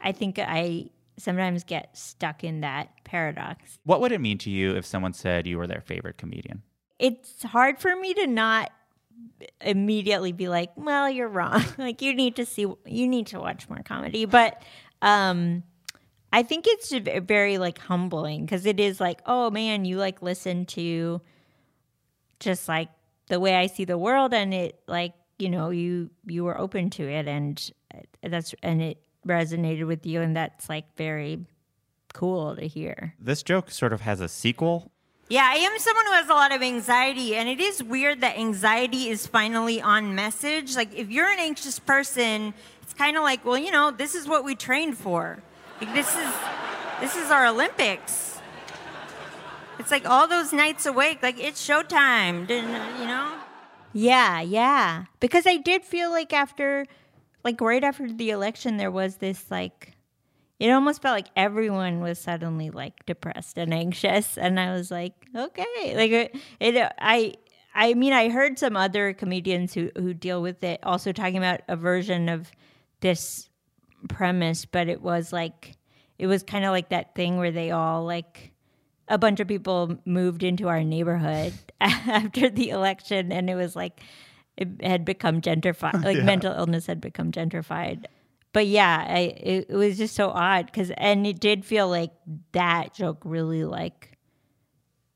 I think I sometimes get stuck in that paradox. What would it mean to you if someone said you were their favorite comedian? It's hard for me to not immediately be like, "Well, you're wrong. like you need to see you need to watch more comedy." But um I think it's very like humbling because it is like, "Oh man, you like listen to just like the way I see the world and it like, you know, you you were open to it and uh, that's and it resonated with you and that's like very cool to hear." This joke sort of has a sequel. Yeah, I am someone who has a lot of anxiety, and it is weird that anxiety is finally on message. Like, if you're an anxious person, it's kind of like, well, you know, this is what we trained for. Like, this is this is our Olympics. It's like all those nights awake, like it's showtime, you know? Yeah, yeah. Because I did feel like after, like right after the election, there was this like, it almost felt like everyone was suddenly like depressed and anxious, and I was like, okay, like it. it I, I mean, I heard some other comedians who who deal with it also talking about a version of this premise, but it was like, it was kind of like that thing where they all like a bunch of people moved into our neighborhood after the election and it was like it had become gentrified like mental illness had become gentrified but yeah I, it, it was just so odd because and it did feel like that joke really like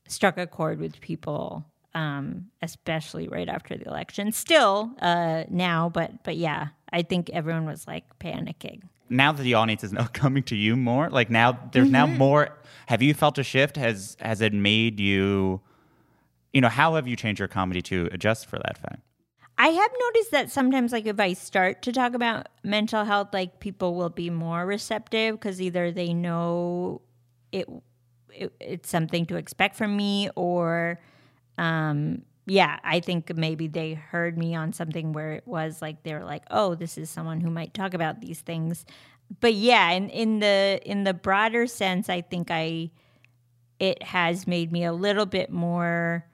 struck a chord with people um, especially right after the election. Still uh, now, but but yeah, I think everyone was like panicking. Now that the audience is now coming to you more, like now there's now Mm-hmm. more. Have you felt a shift? Has has it made you? You know, how have you changed your comedy to adjust for that fact? I have noticed that sometimes, like if I start to talk about mental health, like people will be more receptive because either they know it, it it's something to expect from me, or um, yeah, I think maybe they heard me on something where it was like they were like, oh, this is someone who might talk about these things. But yeah, in, in the in the broader sense, I think I it has made me a little bit more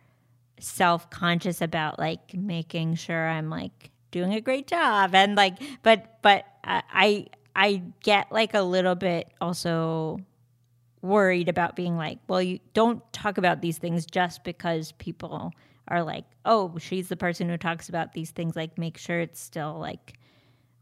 self-conscious about like making sure I'm like doing a great job and like but but I I I get like a little bit also worried about being like well you don't talk about these things just because people are like oh she's the person who talks about these things like make sure it's still like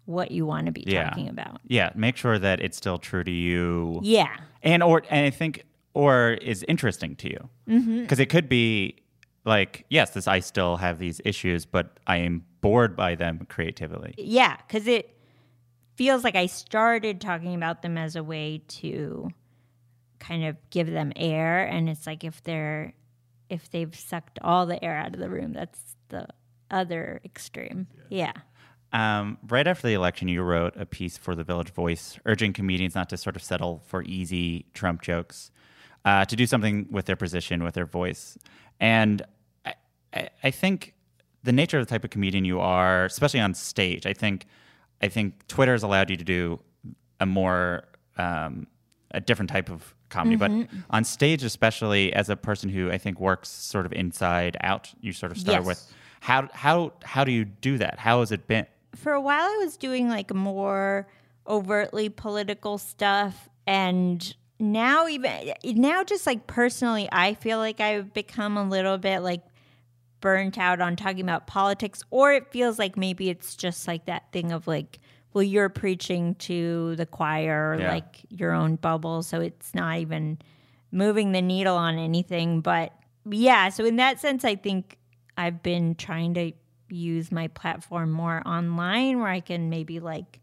what you want to be Yeah. talking about Yeah, make sure that it's still true to you. yeah and or and I think or is interesting to you Mm-hmm. because it could be like yes, this I still have these issues, but I am bored by them creatively. yeah because it feels like i started talking about them as a way to kind of give them air and it's like if they're if they've sucked all the air out of the room that's the other extreme yeah, Um, right after the election, you wrote a piece for the Village Voice urging comedians not to sort of settle for easy Trump jokes, uh, to do something with their position, with their voice. And I, I, think the nature of the type of comedian you are, especially on stage, I think, I think Twitter has allowed you to do a more um, a different type of comedy, but on stage, especially as a person who I think works sort of inside out, you sort of start Yes. with how how how do you do that? How has it been? for a while I was doing like more overtly political stuff and now even now just like personally I feel like I've become a little bit like burnt out on talking about politics or it feels like maybe it's just like that thing of like well you're preaching to the choir Yeah. like your own bubble so it's not even moving the needle on anything. But yeah so in that sense I think I've been trying to use my platform more online where I can maybe like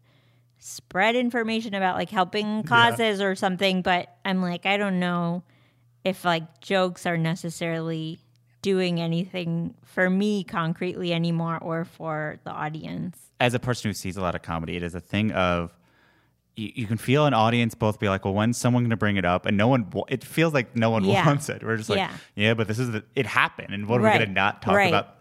spread information about like helping causes or something. But I'm like I don't know if like jokes are necessarily doing anything for me concretely anymore or for the audience. As a person who sees a lot of comedy, it is a thing of you, you can feel an audience both be like, well, when's someone going to bring it up? And no one, it feels like no one Yeah. wants it. We're just like, Yeah. yeah, but this is the, it happened. And what are we going to not talk Right. about?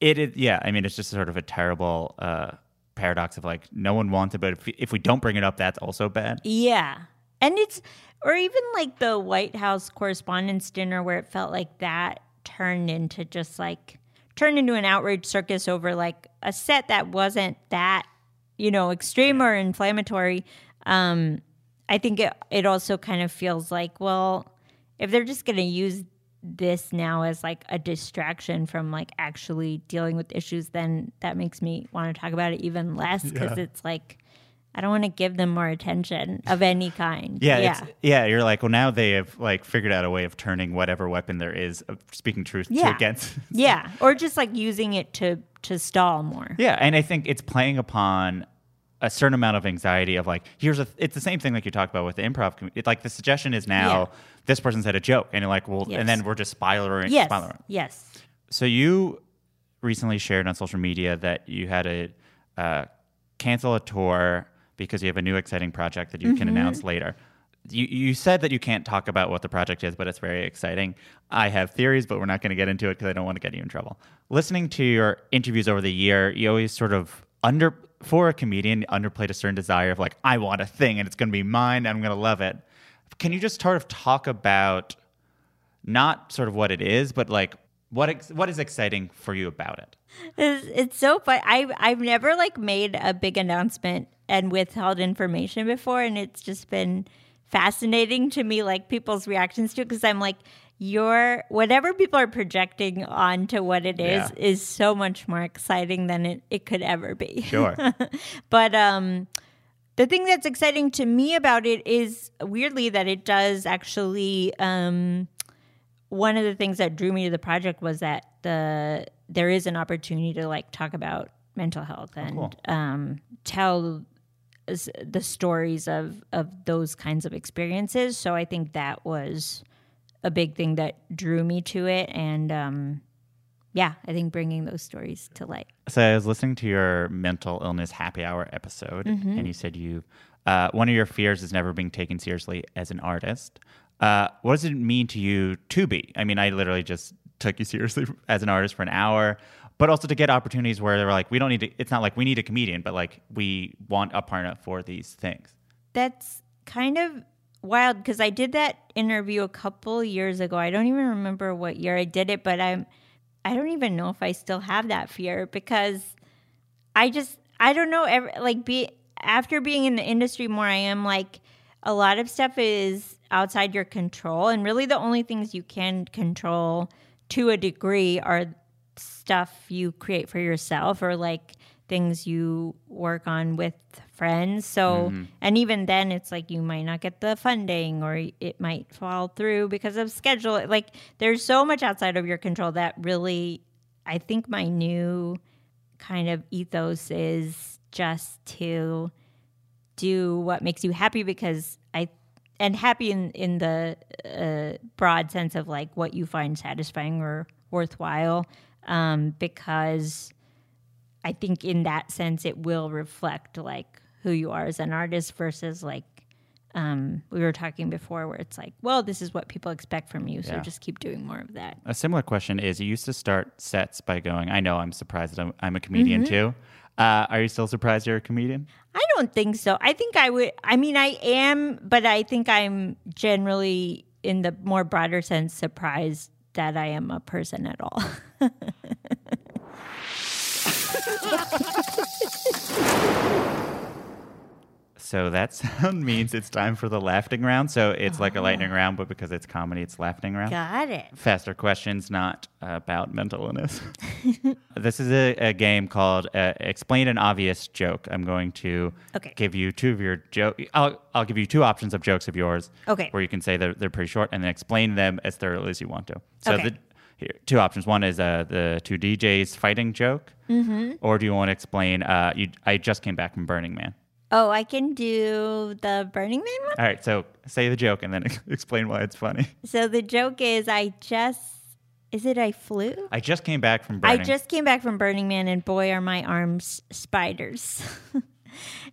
It is, yeah. I mean, it's just sort of a terrible uh, paradox of like, no one wants it, but if, if we don't bring it up, that's also bad. Yeah. And it's, or even like the White House Correspondents' Dinner, where it felt like that turned into just like, turned into an outrage circus over like a set that wasn't that, you know, extreme or inflammatory. Um, I think it, it also kind of feels like, well, if they're just going to use this now as like a distraction from like actually dealing with issues, then that makes me want to talk about it even less because it's like, I don't want to give them more attention of any kind. Yeah, Yeah. Yeah. You're like, well, now they have like figured out a way of turning whatever weapon there is of speaking truth to Yeah. against. yeah. Or just like using it to, to stall more. Yeah, and I think it's playing upon a certain amount of anxiety of like, here's a. It's the same thing like you talked about with the improv. com- It's like the suggestion is now Yeah. this person said a joke, and you're like, well, Yes. and then we're just spiraling. Yes. spiraling. Yes. So you recently shared on social media that you had to uh, cancel a tour because you have a new exciting project that you can Mm-hmm. announce later. You, you said that you can't talk about what the project is, but it's very exciting. I have theories, but we're not going to get into it because I don't want to get you in trouble. Listening to your interviews over the year, you always sort of under for a comedian underplayed a certain desire of like, I want a thing and it's going to be mine. And I'm going to love it. Can you just sort of talk about not sort of what it is, but like what ex- what is exciting for you about it? It's, it's so fun. I, I've never like made a big announcement and withheld information before. And it's just been fascinating to me, like people's reactions to it. Cause I'm like, your whatever people are projecting onto what it is Yeah. is so much more exciting than it, it could ever be. Sure. but um the thing that's exciting to me about it is weirdly that it does actually um one of the things that drew me to the project was that the there is an opportunity to like talk about mental health and cool. um, tell the stories of of those kinds of experiences. So I think that was a big thing that drew me to it, and um, yeah, I think bringing those stories to light. So I was listening to your mental illness happy hour episode, Mm-hmm. and you said you uh, one of your fears is never being taken seriously as an artist. Uh, what does it mean to you to be? I mean, I literally just took you seriously as an artist for an hour, but also to get opportunities where they're like, we don't need to. It's not like we need a comedian, but like we want a partner for these things. That's kind of wild because I did that interview a couple years ago. I don't even remember what year I did it, but I'm I don't even know if I still have that fear because I just I don't know ever like be after being in the industry more I am like a lot of stuff is outside your control and really the only things you can control to a degree are stuff you create for yourself or like things you work on with friends. So, mm-hmm. and even then, it's like you might not get the funding or it might fall through because of schedule. Like, there's so much outside of your control that really, I think my new kind of ethos is just to do what makes you happy because and happy in in the uh, broad sense of like what you find satisfying or worthwhile um, because I think in that sense it will reflect like who you are as an artist versus like um, we were talking before where it's like well this is what people expect from you so Yeah. just keep doing more of that A similar question is: You used to start sets by going, "I know I'm surprised that I'm, I'm a comedian Mm-hmm. too." Uh, are you still surprised you're a comedian? I don't think so. I think I would. I mean, I am, but I think I'm generally, in the more broader sense, surprised that I am a person at all. So that sound means it's time for the laughing round. So it's like a lightning round, but because it's comedy, it's laughing round. Got it. Faster questions, not about mental illness. this is a, a game called uh, Explain an Obvious Joke. I'm going to Okay. give you two of your joke. I'll, I'll give you two options of jokes of yours. Okay. Where you can say they're, they're pretty short and then explain them as thoroughly as you want to. So Okay. the here, two options. One is uh, the two DJs fighting joke, mm-hmm. or do you want to explain? Uh, you, I just came back from Burning Man. Oh, I can do the Burning Man one. All right, so say the joke and then explain why it's funny. So the joke is, I just is it I flew? I just came back from Burning. I just came back from Burning Man, and boy, are my arms spiders.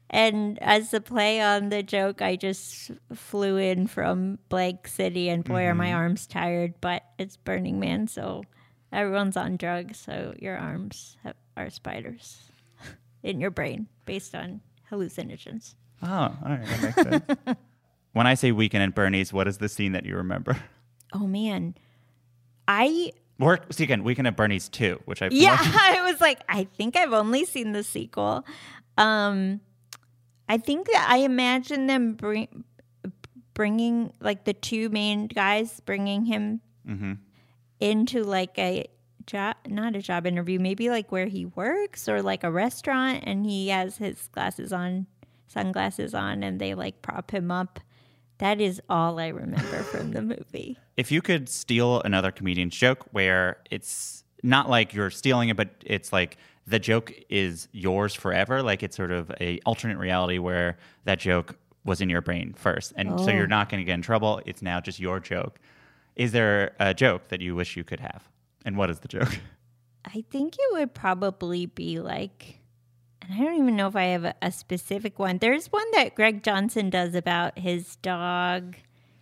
and as the play on the joke, I just flew in from Blank City, and boy, are my mm-hmm. arms tired. But it's Burning Man, so everyone's on drugs, so your arms have, are spiders in your brain based on hallucinogens. Oh, all right, that makes sense. when I say Weekend at Bernie's, what is the scene that you remember? Oh man, I Or see again, Weekend at Bernie's two, which I've Yeah, I was like, I think I've only seen the sequel. Um, I think that I imagine them bring, bringing like the two main guys bringing him into like a job, not a job interview, maybe like where he works or like a restaurant, and he has his glasses on, sunglasses on, and they like prop him up. That is all I remember from the movie. If you could steal another comedian's joke where it's not like you're stealing it, but it's like the joke is yours forever, like it's sort of a alternate reality where that joke was in your brain first, and so you're oh. not going to get in trouble. It's now just your joke. Is there a joke that you wish you could have, and what is the joke? I think it would probably be like, and I don't even know if I have a, a specific one. There's one that Greg Johnson does about his dog,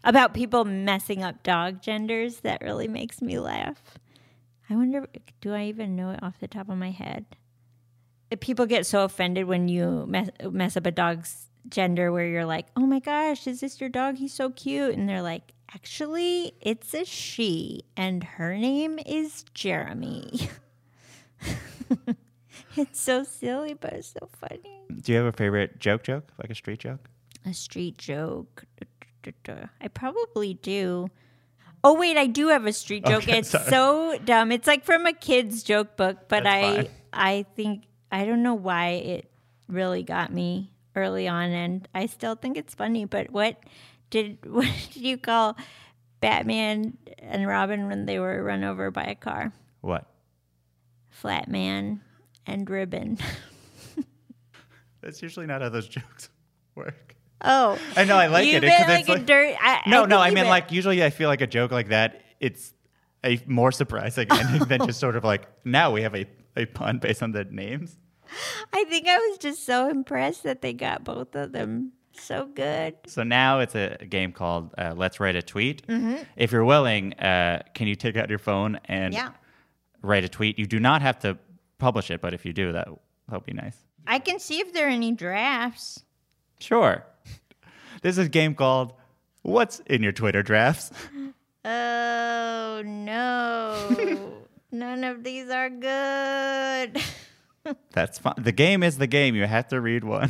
about people messing up dog genders that really makes me laugh. I wonder, do I even know it off the top of my head? If People get so offended when you mess, mess up a dog's gender where you're like, oh my gosh, is this your dog? He's so cute. And they're like, actually, it's a she, and her name is Jeremy. it's so silly, but it's so funny. Do you have a favorite joke? Joke like a street joke? A street joke. I probably do. Oh wait, I do have a street joke. Okay, it's sorry. so dumb. It's like from a kid's joke book, but That's I fine. I think I don't know why it really got me early on and I still think it's funny, but what did what did you call Batman and Robin when they were run over by a car. What? Flat man and ribbon. That's usually not how those jokes work. Oh, I know, I like you it, meant 'cause like it's a like- dirt. I, No, no, think I mean like usually I feel like a joke like that. It's a more surprising ending than just sort of like now we have a, a pun based on the names. I think I was just so impressed that they got both of them so good. So now it's a game called uh, Let's Write a Tweet. If you're willing, uh, can you take out your phone and Yeah. write a tweet? You do not have to publish it, but if you do, that that'll be nice. I can see if there are any drafts. Sure. This is a game called What's in Your Twitter Drafts? Oh no. None of these are good. That's fine. The game is the game. You have to read one.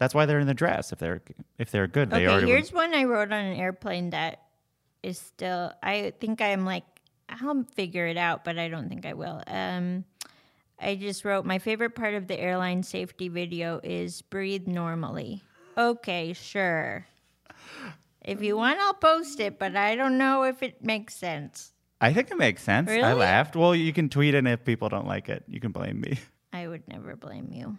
That's why they're in the dress. If they're if they're good, they okay, already. here's one I wrote on an airplane that is still I think I'm like I'll figure it out, but I don't think I will. Um I just wrote my favorite part of the airline safety video is breathe normally. Okay, sure. If you want, I'll post it, but I don't know if it makes sense. I think it makes sense. I laughed. Well, you can tweet it, and if people don't like it, you can blame me. I would never blame you.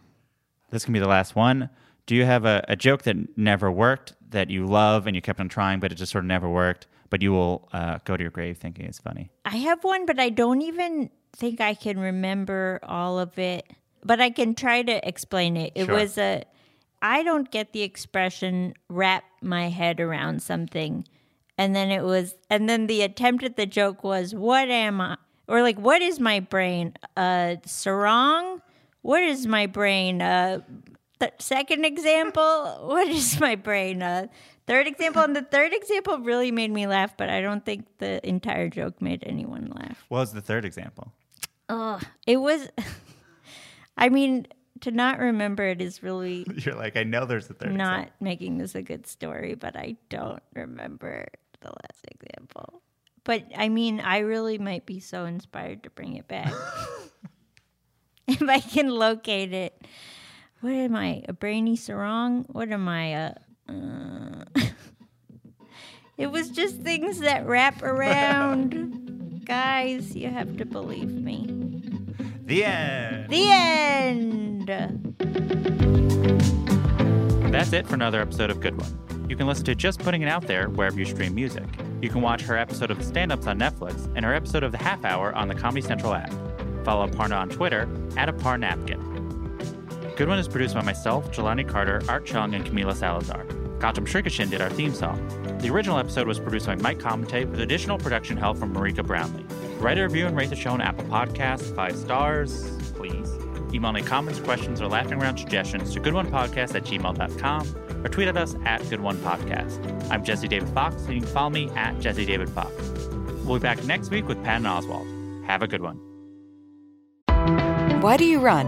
This can be the last one. Do you have a, a joke that never worked that you love and you kept on trying, but it just sort of never worked, but you will uh, go to your grave thinking it's funny? I have one, but I don't even think I can remember all of it. But I can try to explain it. It Sure. was a. I don't get the expression wrap my head around something. And then it was, and then the attempt at the joke was, what am I? Or like, what is my brain? Uh, sarong? What is my brain? Uh, th- second example, what is my brain? Uh, third example, and the third example really made me laugh, but I don't think the entire joke made anyone laugh. What was the third example? Ugh, it was. I mean, to not remember it is really You're like, I know there's a third not example. making this a good story, but I don't remember the last example. But I mean, I really might be so inspired to bring it back. if I can locate it. What am I? A brainy sarong? What am I? A. Uh, it was just things that wrap around. Guys, you have to believe me. The end. The end. That's it for another episode of Good One. You can listen to Just Putting It Out There wherever you stream music. You can watch her episode of the Stand Ups on Netflix and her episode of The Half Hour on the Comedy Central app. Follow Aparna on Twitter at Aparnapkin. Good One is produced by myself, Jelani Carter, Art Chung, and Camila Salazar. Gautam Shrikishan did our theme song. The original episode was produced by Mike Comite with additional production help from Marika Brownlee. Write a review and rate the show on Apple Podcasts, five stars, please. Email any comments, questions, or laughing around suggestions to goodonepodcast at gmail.com or tweet at us at goodonepodcast. I'm Jesse David Fox, and you can follow me at Jesse David Fox. We'll be back next week with Patton Oswalt. Have a good one. Why do you run?